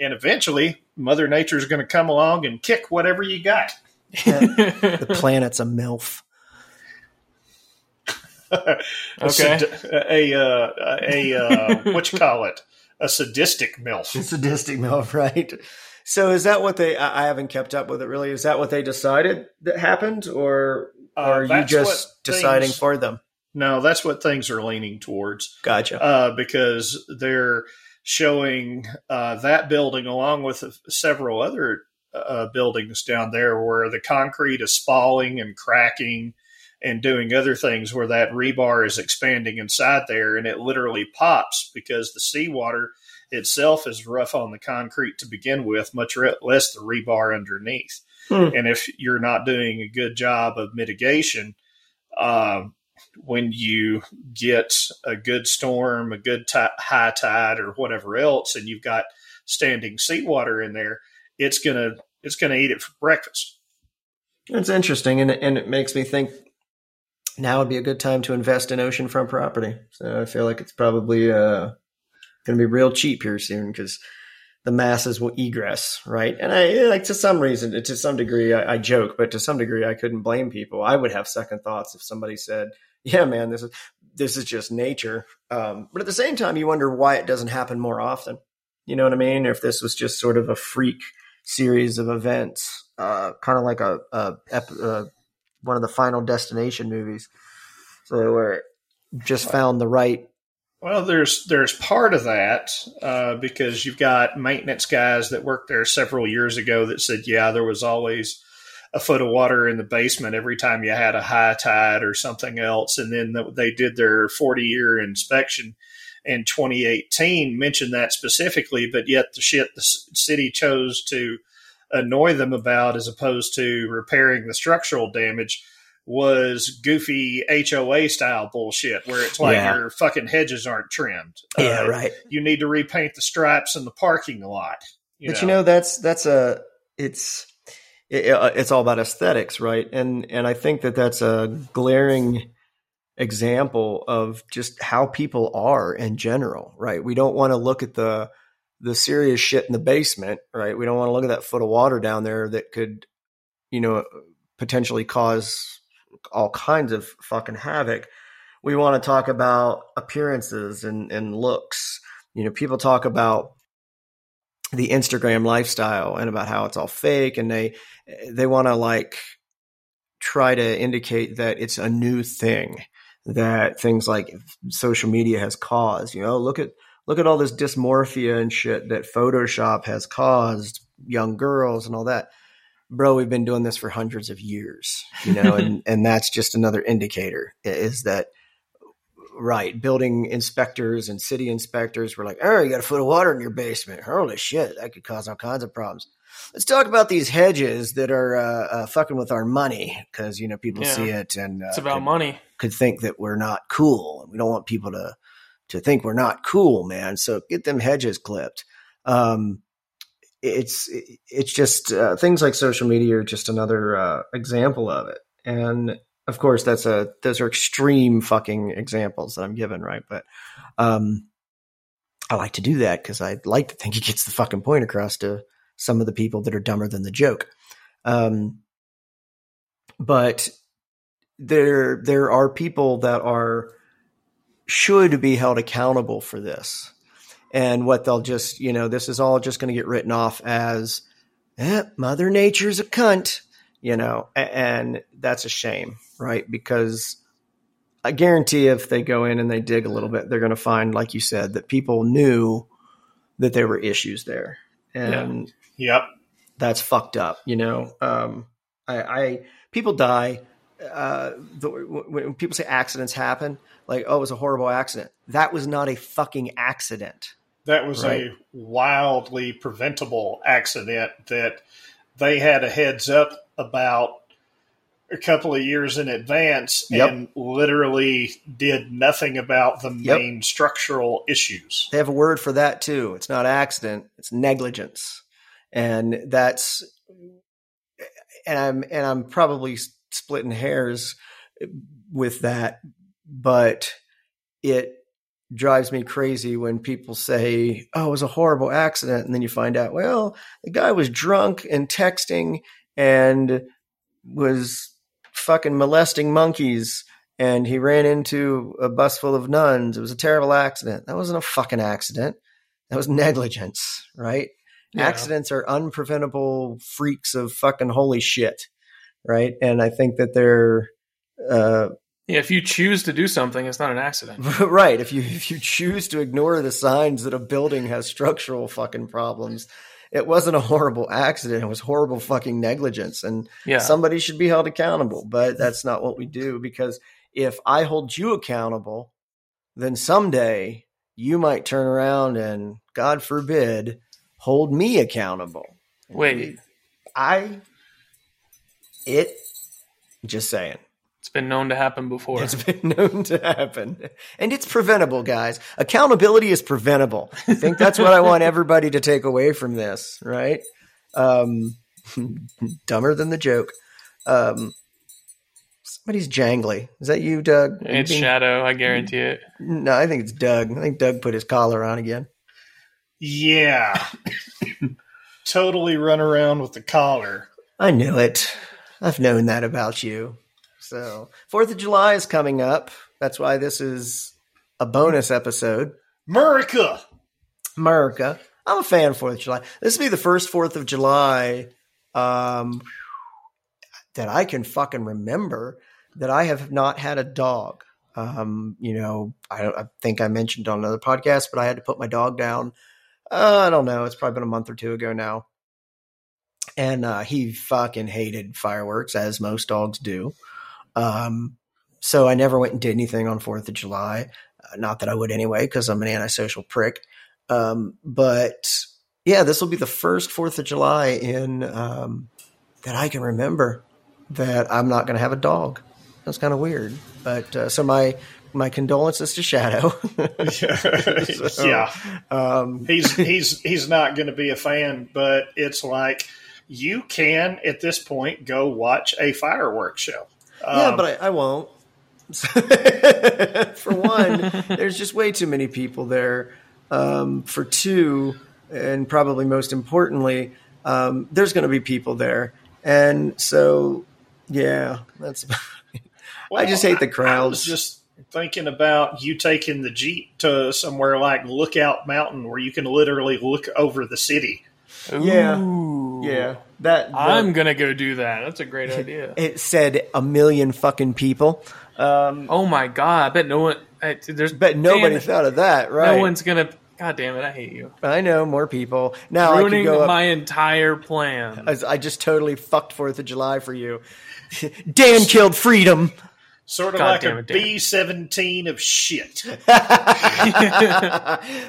and eventually Mother Nature is going to come along and kick whatever you got. the planet's a milf. A, Okay. sad- a, uh, a uh, what you call it? A sadistic milf. A sadistic milf, right? So is that what they? I I haven't kept up with it really. Is that what they decided that happened, or Uh, are you just deciding things- for them? No, that's what things are leaning towards. Gotcha. uh, because they're showing uh, that building along with several other uh, buildings down there where the concrete is spalling and cracking and doing other things where that rebar is expanding inside there and it literally pops because the seawater itself is rough on the concrete to begin with, much less the rebar underneath. Hmm. And if you're not doing a good job of mitigation, um, when you get a good storm, a good ti high tide, or whatever else, and you've got standing seawater in there, it's gonna it's gonna eat it for breakfast. It's interesting, and and it makes me think now would be a good time to invest in oceanfront property. So I feel like it's probably uh, going to be real cheap here soon because the masses will egress, right? And I like to some reason, to some degree, I, I joke, but to some degree, I couldn't blame people. I would have second thoughts if somebody said, "Yeah, man, this is this is just nature." Um, but at the same time, you wonder why it doesn't happen more often. You know what I mean? If this was just sort of a freak series of events, uh, kind of like a, a, uh, one of the Final Destination movies, so where it just found the right. Well, there's there's part of that uh, because you've got maintenance guys that worked there several years ago that said, yeah, there was always a foot of water in the basement every time you had a high tide or something else, and then they did their 40 year inspection in 2018, mentioned that specifically, but yet the shit the city chose to annoy them about as opposed to repairing the structural damage was goofy HOA style bullshit where it's like Yeah. your fucking hedges aren't trimmed. Yeah, Uh, right. You need to repaint the stripes in the parking lot. but you know that's that's a it's it, uh, it's all about aesthetics right and and i think that that's a glaring example of just how people are in general right we don't want to look at the the serious shit in the basement right? We don't want to look at that foot of water down there that could you know potentially cause all kinds of fucking havoc. We want to talk about appearances and and looks. You know people talk about the Instagram lifestyle and about how it's all fake and they they want to like try to indicate that it's a new thing that things like social media has caused. You know look at look at all this dysmorphia and shit that photoshop has caused young girls and all that bro we've been doing this for hundreds of years you know and and that's just another indicator is that right building inspectors and city inspectors were like oh you got a foot of water in your basement holy shit that could cause all kinds of problems let's talk about these hedges that are uh, uh, fucking with our money because you know people Yeah. see it and uh, It's about could, money. could think that we're not cool and we don't want people to to think we're not cool man. So get them hedges clipped. Um it's it's just uh, things like social media are just another uh, example of it. And of course that's a those are extreme fucking examples that i'm given right? But um i like to do that because i like to think it gets the fucking point across to some of the people that are dumber than the joke. Um but there there are people that are should be held accountable for this and what they'll just you know this is all just going to get written off as eh, mother nature's a cunt you know and that's a shame right because I guarantee if they go in and they dig a little bit, they're going to find, like you said, that people knew that there were issues there, and Yep. that's fucked up. You know, um, I, I people die. Uh, the, when people say accidents happen, like oh, it was a horrible accident. That was not a fucking accident. That was Right. a wildly preventable accident that they had a heads up about a couple of years in advance Yep. and literally did nothing about the Yep. main structural issues. They have a word for that too. It's not accident; it's negligence, and that's and I'm and I'm probably splitting hairs eh, with that, but it drives me crazy when people say, "Oh, it was a horrible accident," and then you find out, well, the guy was drunk and texting and was fucking molesting monkeys. And he ran into a bus full of nuns. It was a terrible accident. That wasn't a fucking accident. That was negligence, right? Yeah. Accidents are unpreventable freaks of fucking holy shit, right? And I think that they're uh, Yeah, if you choose to do something, it's not an accident. right. If you if you choose to ignore the signs that a building has structural fucking problems, it wasn't a horrible accident. It was horrible fucking negligence, and Yeah. somebody should be held accountable. But that's not what we do because if I hold you accountable, then someday you might turn around and, God forbid, hold me accountable. Wait, I, it, just saying. it's been known to happen before. It's been known to happen. And it's preventable, guys. Accountability is preventable. I think that's what I want everybody to take away from this, right? Um, dumber than the joke. Um, somebody's jangly. Is that you, Doug? Are you It's being- Shadow, I guarantee it. No, I think it's Doug. I think Doug put his collar on again. Yeah. totally run around with the collar. I knew it. I've known that about you. So, Fourth of July is coming up. That's why this is a bonus episode. America! America. I'm a fan of Fourth of July. This will be the first Fourth of July um, that I can fucking remember that I have not had a dog. Um, you know, I, don't- I think I mentioned on another podcast, but I had to put my dog down. Uh, I don't know. It's probably been a month or two ago now. And uh, he fucking hated fireworks, as most dogs do. Um, so I never went and did anything on Fourth of July. Uh, not that I would anyway, because I'm an antisocial prick. Um, but yeah, this will be the first Fourth of July in um, that I can remember that I'm not going to have a dog. That's kind of weird. But uh, so my my condolences to Shadow. So, yeah. Um, He's he's he's not going to be a fan, but it's like you can at this point go watch a fireworks show. yeah, Um, but I, I won't. for one, there's just way too many people there. Um, for two, and probably most importantly, um, there's going to be people there, and so yeah, that's. Well, I just hate the I was crowds. just thinking about you taking the jeep to somewhere like Lookout Mountain, where you can literally look over the city. Yeah. Ooh. yeah, that, that I'm gonna go do that. That's a great idea. it said a million fucking people, um, Oh my god! I bet no one. I, there's but nobody thought of that, right? No one's gonna. God damn it! I hate you. I know more people now. I Ruining go up. my entire plan. I, I just totally fucked Fourth of July for you. Dan killed freedom. Sort of God like damn a it, Dan. B seventeen of shit. hey,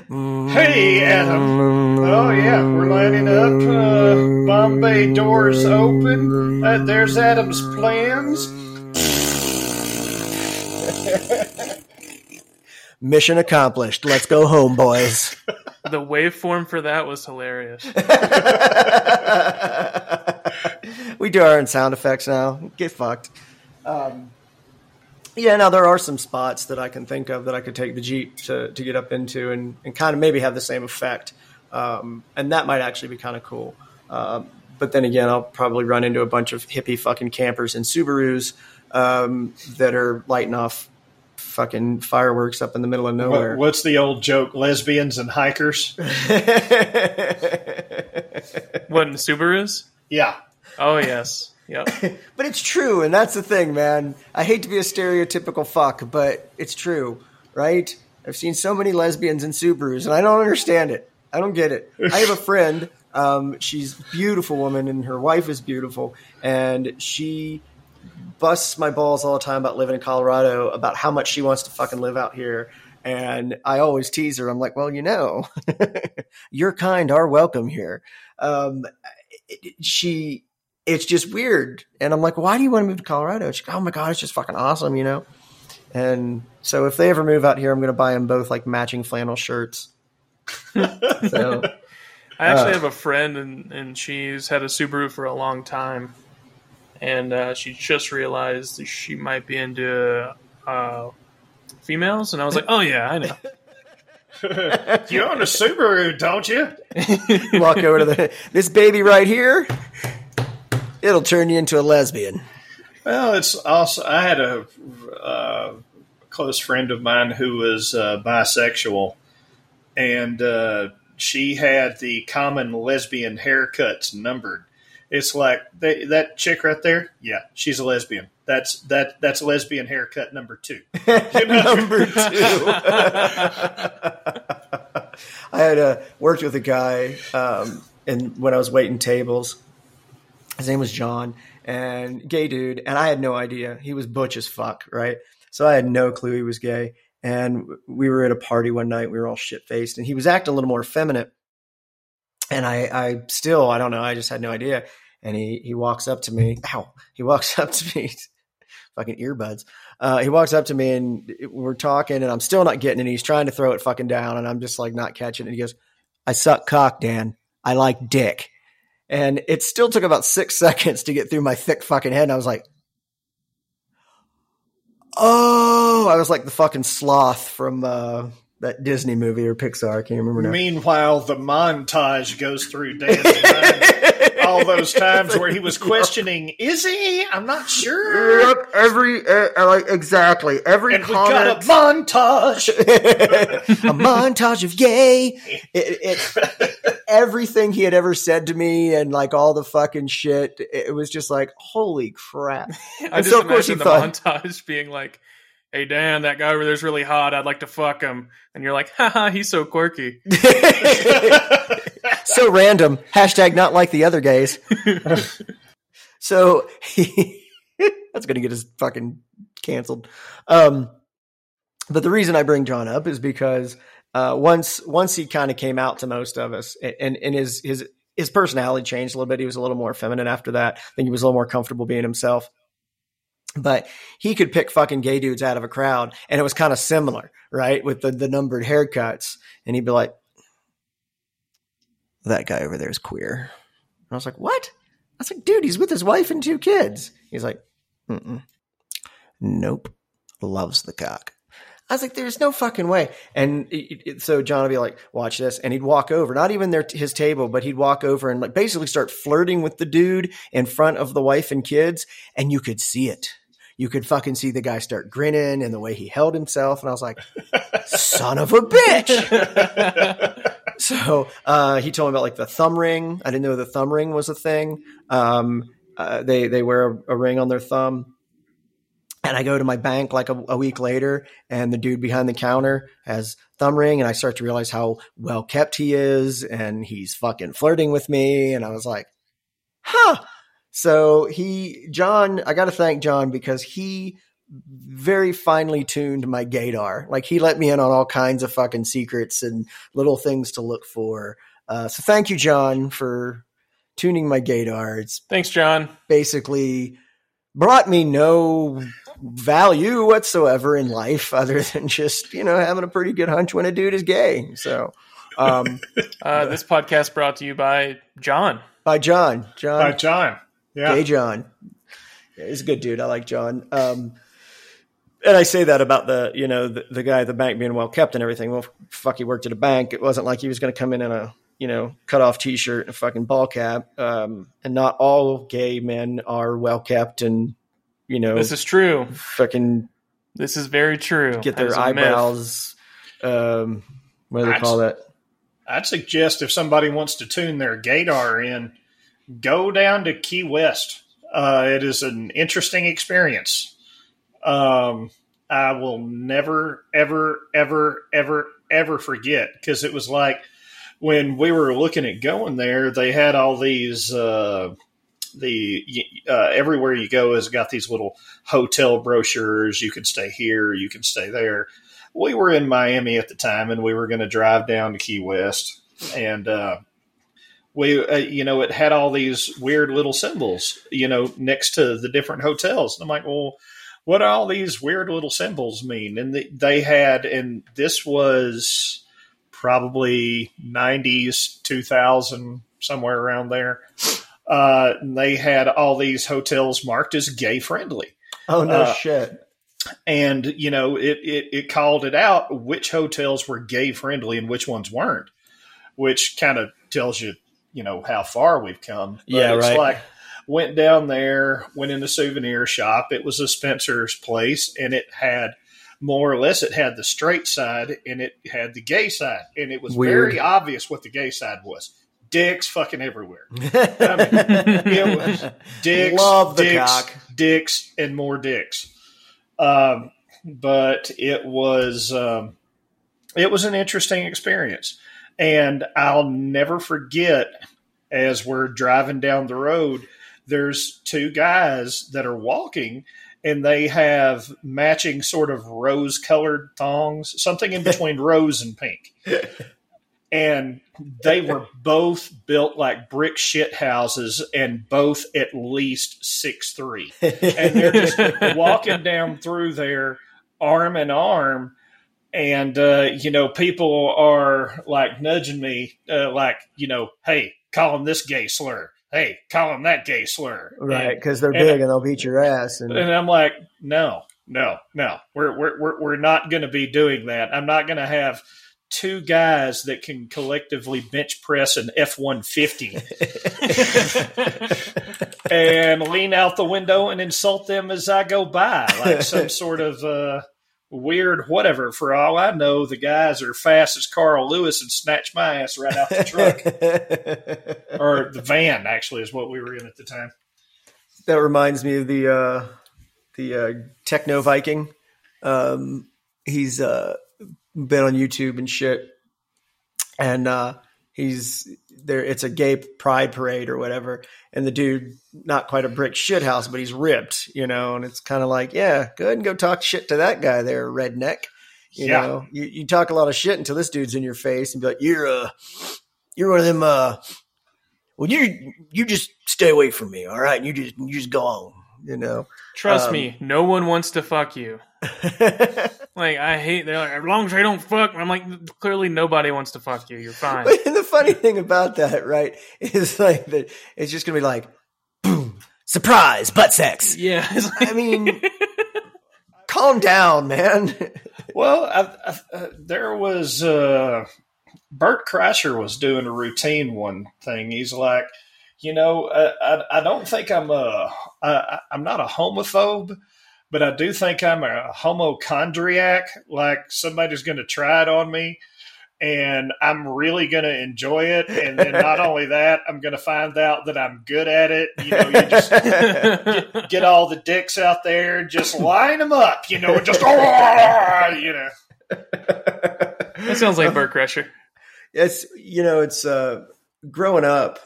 Hey, Adam. Oh yeah, we're lining up. Uh, bomb bay doors open. Uh, there's Adam's plans. Mission accomplished. Let's go home, boys. The waveform for that was hilarious. we do our own sound effects now. Get fucked. Um, yeah, now there are some spots that I can think of that I could take the Jeep to, to get up into and, and kind of maybe have the same effect. Um, and that might actually be kind of cool. Um, but then again, I'll probably run into a bunch of hippie fucking campers and Subarus um, that are lighting off fucking fireworks up in the middle of nowhere. What, what's the old joke? Lesbians and hikers. What in Subarus? Yeah. Oh yes. Yep. but it's true, and that's the thing, man. I hate to be a stereotypical fuck, but it's true, right? I've seen so many lesbians in Subarus, and I don't understand it. I don't get it. I have a friend. Um, she's a beautiful woman, and her wife is beautiful, and she busts my balls all the time about living in Colorado, about how much she wants to fucking live out here. And I always tease her. I'm like, well, you know, your kind are welcome here. Um, she, it's just weird. And I'm like, why do you want to move to Colorado? She's like, oh my God, it's just fucking awesome, you know? And so if they ever move out here, I'm going to buy them both like matching flannel shirts. so I actually Uh. have a friend, and, and she's had a Subaru for a long time, and uh, she just realized that she might be into uh, females, and I was like, "Oh yeah, I know." You own a Subaru, don't you? you walk over to the, this baby right here, it'll turn you into a lesbian. Well, it's also. I had a uh, close friend of mine who was uh, bisexual, and uh, she had the common lesbian haircuts numbered. It's like they, that chick right there. Yeah, she's a lesbian. That's that. That's lesbian haircut number two. Number two. I had uh, worked with a guy, um, and when I was waiting tables, his name was John, and gay dude, and I had no idea he was butch as fuck, right? So I had no clue he was gay. And we were at a party one night. We were all shit faced, and he was acting a little more effeminate. And I, I still, I don't know. I just had no idea. And he, he walks up to me. Ow! He walks up to me, fucking earbuds. Uh, he walks up to me and we're talking, and I'm still not getting it. He's trying to throw it fucking down, and I'm just like not catching it. He goes, "I suck cock, Dan. I like dick." And it still took about six seconds to get through my thick fucking head. And I was like, "Oh!" I was like the fucking sloth from uh, that Disney movie or Pixar. I can't remember now. Meanwhile, the montage goes through Dan's mind. All those times where he was questioning, "Is he? I'm not sure." Yep, every uh, like exactly every And we got a comment, montage. a montage of yay. It, it, everything he had ever said to me, and like all the fucking shit. It was just like, holy crap! I And just so, of course, imagine he the thought- montage being like, "Hey Dan, that guy over there's really hot. I'd like to fuck him," and you're like, "Haha, he's so quirky." So random. Hashtag not like the other gays. so he, that's going to get us fucking canceled. Um, but the reason I bring John up is because uh, once once he kind of came out to most of us, and and his his his personality changed a little bit. He was a little more feminine after that. I think he was a little more comfortable being himself. But he could pick fucking gay dudes out of a crowd, and it was kind of similar, right, with the the numbered haircuts. And he'd be like, "That guy over there is queer." And I was like, "What?" I was like, "Dude, he's with his wife and two kids." He's like, Mm-mm. "Nope, loves the cock." I was like, "There's no fucking way." And it, it, so John would be like, "Watch this," and he'd walk over, not even their his table, but he'd walk over and like basically start flirting with the dude in front of the wife and kids, and you could see it. You could fucking see the guy start grinning and the way he held himself, and I was like, "Son of a bitch!" so uh, he told me about like the thumb ring. I didn't know the thumb ring was a thing. Um, uh, they they wear a, a ring on their thumb. And I go to my bank like a, a week later, and the dude behind the counter has thumb ring, and I start to realize how well kept he is, and he's fucking flirting with me, and I was like, "Huh." So he, John, I got to thank John because he very finely tuned my gaydar. Like he let me in on all kinds of fucking secrets and little things to look for. Uh, so thank you, John, for tuning my gaydar. It's Thanks, John. basically brought me no value whatsoever in life other than just, you know, having a pretty good hunch when a dude is gay. So, um, Uh, this podcast brought to you by John. by John, John, By John. Yeah. Gay John. Yeah, he's a good dude. I like John. Um, and I say that about the, you know, the, the guy at the bank being well kept and everything. Well, fuck, he worked at a bank. It wasn't like he was going to come in in a, you know, cut off t shirt and a fucking ball cap. Um, and not all gay men are well kept and, you know, This is true. fucking This is very true. get their is myth. eyebrows, um, what do they call that? I'd suggest if somebody wants to tune their gaydar in, go down to Key West. Uh, it is an interesting experience. Um, I will never, ever, ever, ever, ever forget because it was like when we were looking at going there, they had all these. Uh, the uh, everywhere you go has got these little hotel brochures. You can stay here, you can stay there. We were in Miami at the time, and we were going to drive down to Key West, and uh, we, uh, you know, it had all these weird little symbols, you know, next to the different hotels. And I'm like, well, what do all these weird little symbols mean? And the, they had, and this was probably 90s, 2000, somewhere around there. Uh, they had all these hotels marked as gay friendly. Oh no Uh, shit! And, you know, it, it, it called it out which hotels were gay friendly and which ones weren't, which kind of tells you, you know, how far we've come. But Yeah, it's right. like went down there, went in the souvenir shop. It was a Spencer's place and it had more or less it had the straight side and it had the gay side. And it was Weird. very obvious what the gay side was. Dicks fucking everywhere. I mean, it was dicks, Love the dicks, cock. dicks, and more dicks. Um, but it was um, it was an interesting experience, and I'll never forget. As we're driving down the road, there's two guys that are walking, and they have matching sort of rose-colored thongs, something in between rose and pink. And they were both built like brick shit houses, and both at least six three. And they're just walking down through there arm in arm. And uh, you know people are like nudging me uh, like you know hey call him this gay slur hey call him that gay slur right? Because they're and- big and they'll beat your ass. And and i'm like no no no we're we're we're, we're not going to be doing that i'm not going to have two guys that can collectively bench press an f-150 and lean out the window and insult them as I go by, like some sort of uh, weird whatever. For all I know, the guys are fast as Carl Lewis and snatch my ass right out the truck or the van. Actually, is what we were in at the time. that reminds me of the uh, the uh, techno Viking. Um, he's uh, been on YouTube and shit, and uh, he's there. It's a gay pride parade or whatever, and the dude not quite a brick shit house, but he's ripped, you know. And it's kind of like, yeah, go ahead and go talk shit to that guy there, redneck. You Yeah. know, you, you talk a lot of shit until this dude's in your face and be like, you're uh, you're one of them. Uh, well, you you just stay away from me, all right? You just you just go on, you know. Trust Um, me, no one wants to fuck you. Like I hate. They're like, as long as I don't fuck. I'm like, clearly nobody wants to fuck you. You're fine. But the funny thing about that, right, is like that it's just gonna be like, boom, surprise, butt sex. yeah, it's like- I mean, calm down, man. Well, I, I, uh, there was uh, Bert Kreischer was doing a routine one thing. He's like, you know, uh, I, I don't think I'm a I, I'm not a homophobe, but I do think I'm a homochondriac. Like somebody's going to try it on me. And I'm really going to enjoy it. And then not only that, I'm going to find out that I'm good at it. You know, you just get, get all the dicks out there, just line them up, you know, just, you know. that sounds like Bert Kreischer. it's you know it's uh growing up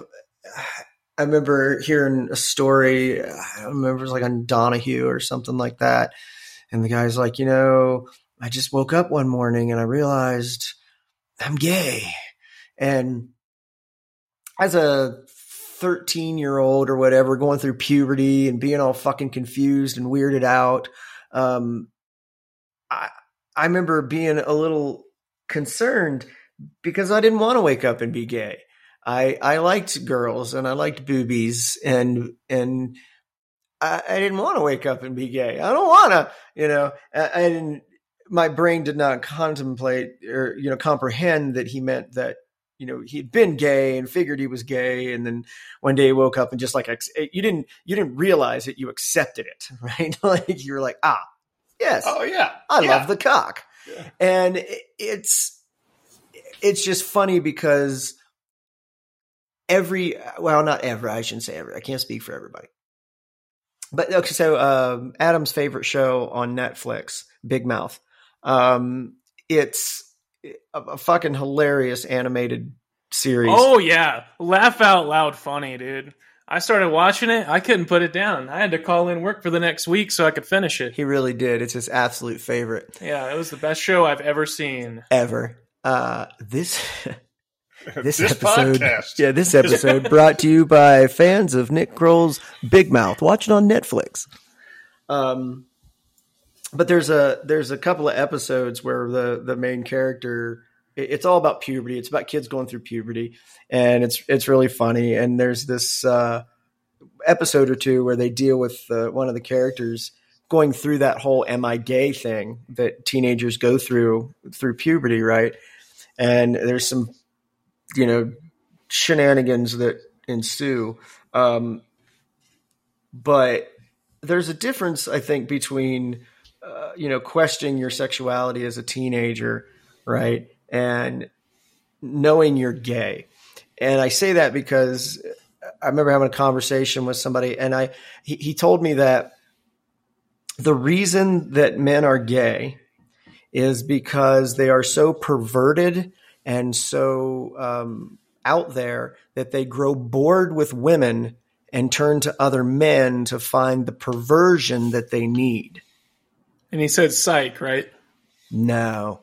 i remember hearing a story i remember it was like on donahue or something like that and the guy's like you know i just woke up one morning and i realized i'm gay and as a 13 year old or whatever going through puberty and being all fucking confused and weirded out um i i remember being a little concerned because I didn't want to wake up and be gay. I I liked girls and I liked boobies and and I, I didn't want to wake up and be gay. I don't want to, you know. I, I didn't. My brain did not contemplate or you know comprehend that he meant that you know he'd been gay and figured he was gay, and then one day he woke up and just like you didn't you didn't realize it, you accepted it, right? like you were like, ah, yes, Oh, yeah. I yeah. love the cock. Yeah. And it's it's just funny because every well, not every, I shouldn't say every. I can't speak for everybody. but okay, so um, Adam's favorite show on Netflix, Big Mouth. Um, it's a, a fucking hilarious animated series. Oh yeah, laugh out loud funny, dude. I started watching it. I couldn't put it down. I had to call in work for the next week so I could finish it. He really did. It's his absolute favorite Yeah, it was the best show I've ever seen. ever. Uh, this this, This episode, podcast. yeah, this episode brought to you by fans of Nick Kroll's Big Mouth. Watch it on Netflix. Um, but there's a there's a couple of episodes where the the main character it- it's all about puberty. It's about kids going through puberty, and it's it's really funny. And there's this uh, episode or two where they deal with uh, one of the characters going through that whole "am I gay" thing that teenagers go through through puberty, right? And there's some you know shenanigans that ensue. Um, but there's a difference, I think, between uh, you know questioning your sexuality as a teenager, right, and knowing you're gay. And I say that because I remember having a conversation with somebody, and I he, he told me that the reason that men are gay is because they are so perverted and so um, out there that they grow bored with women and turn to other men to find the perversion that they need. And he said psych, right? No.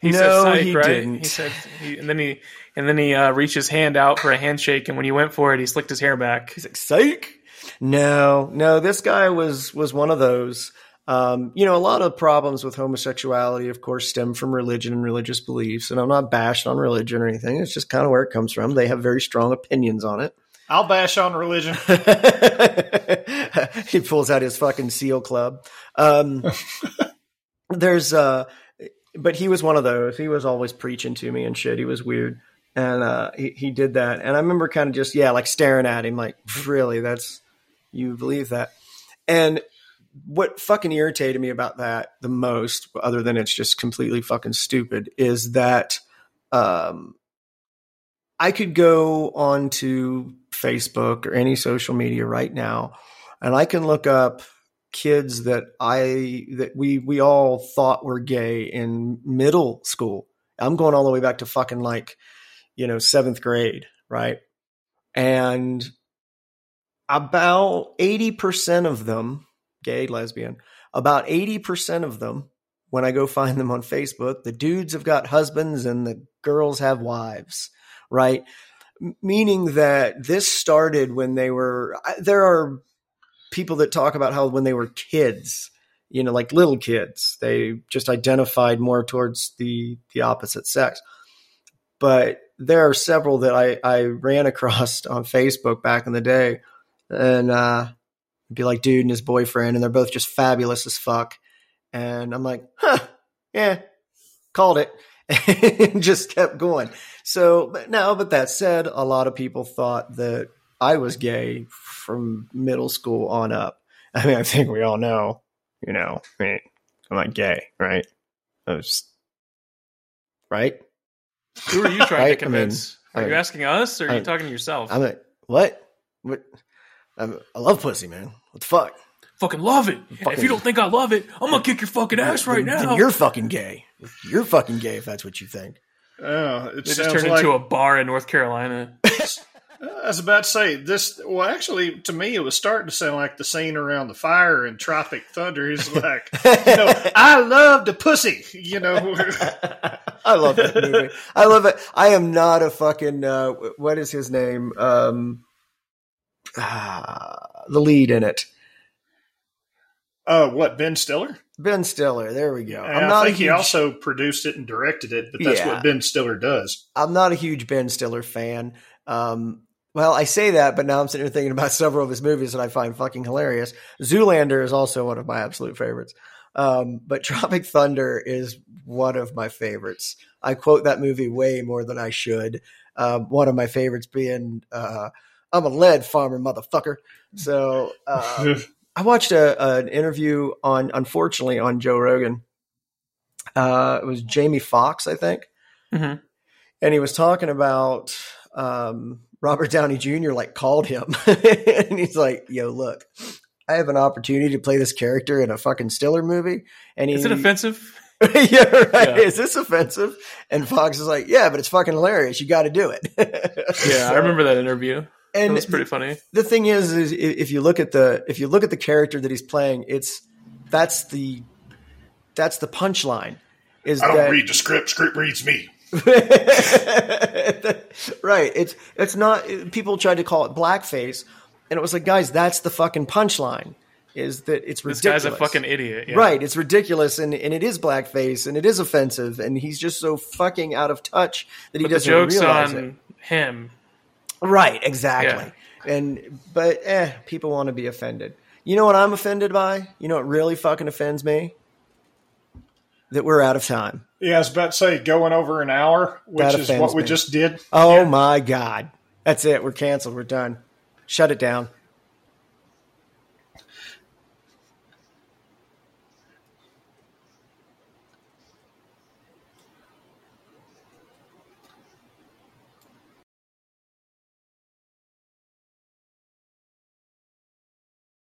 He No, said psych, he right? didn't. He said, he, and then he and then he uh, reached his hand out for a handshake, and when he went for it, he slicked his hair back. He's like, psych. No, no, this guy was was one of those. Um, you know, a lot of problems with homosexuality, of course, stem from religion and religious beliefs. And I'm not bashing on religion or anything. It's just kind of where it comes from. They have very strong opinions on it. I'll bash on religion. he pulls out his fucking seal club. Um, there's, uh, but he was one of those. He was always preaching to me and shit. He was weird. And, uh, he, he did that. And I remember kind of just, yeah, like staring at him, like, really, that's, you believe that. And what fucking irritated me about that the most, other than it's just completely fucking stupid, is that, um, I could go onto Facebook or any social media right now and I can look up kids that I that we we all thought were gay in middle school. I'm going all the way back to fucking like, you know, 7th grade, right? And about 80% of them, gay, lesbian, about 80% of them when I go find them on Facebook, the dudes have got husbands and the girls have wives right? Meaning that this started when they were, there are people that talk about how when they were kids, you know, like little kids, they just identified more towards the, the opposite sex. But there are several that I, I ran across on Facebook back in the day and, uh, be like dude and his boyfriend, and they're both just fabulous as fuck. And I'm like, huh, yeah, called it. and just kept going. So, but no, but that said, a lot of people thought that I was gay from middle school on up. I mean, I think we all know, you know, I mean, I'm not gay, right? I was, right? Who are you trying Right, to I mean, convince? are you asking us, or are you talking to yourself? I'm like, what? What? I'm, I love pussy, man. What the fuck? fucking love it. And if you don't think I love it, I'm gonna kick your fucking ass right Then- now. Then you're fucking gay. You're fucking gay if that's what you think. Oh, it they just turned like into a bar in North Carolina. I was about to say this. Well, actually, to me, it was starting to sound like the scene around the fire in Tropic Thunder. He's like, you know, I love the pussy. You know, I love that movie. I love it. I am not a fucking uh, what is his name? Um, ah, the lead in it, uh, what Ben Stiller? Ben Stiller. There we go. And I'm not a think he also produced it and directed it, but that's Yeah. what Ben Stiller does. I'm not a huge Ben Stiller fan. Um, well, I say that, but now I'm sitting here thinking about several of his movies that I find fucking hilarious. Zoolander is also one of my absolute favorites. Um, but Tropic Thunder is one of my favorites. I quote that movie way more than I should. Um, one of my favorites being, uh, I'm a lead farmer, motherfucker. So, uh, I watched a, an interview on, unfortunately, on Joe Rogan. Uh, it was Jamie Foxx, I think Mhm. and he was talking about um, Robert Downey Jr. like called him and he's like, "Yo, look, I have an opportunity to play this character in a fucking Stiller movie." And he, Is it offensive? yeah, right. Yeah. Is this offensive? And Foxx is like, "Yeah, but it's fucking hilarious. You got to do it." Yeah, I remember that interview. That And was pretty funny. the thing is, is if you look at the if you look at the character that he's playing, it's that's the that's the punchline. Is I don't that, read the script. Script reads me. right? It's it's not. People tried to call it blackface, and it was like, guys, that's the fucking punchline. Is that it's This ridiculous? guy's a fucking idiot. Yeah. Right, it's ridiculous, and, and it is blackface, and it is offensive, and he's just so fucking out of touch that he But doesn't joke's realize on it. him. Right, exactly. And but eh, people want to be offended. You know what I'm offended by? You know what really fucking offends me? That we're out of time. Yeah, I was about to say going over an hour, which is offends what we me. just did. Oh my god. That's it. We're canceled. We're done. Shut it down.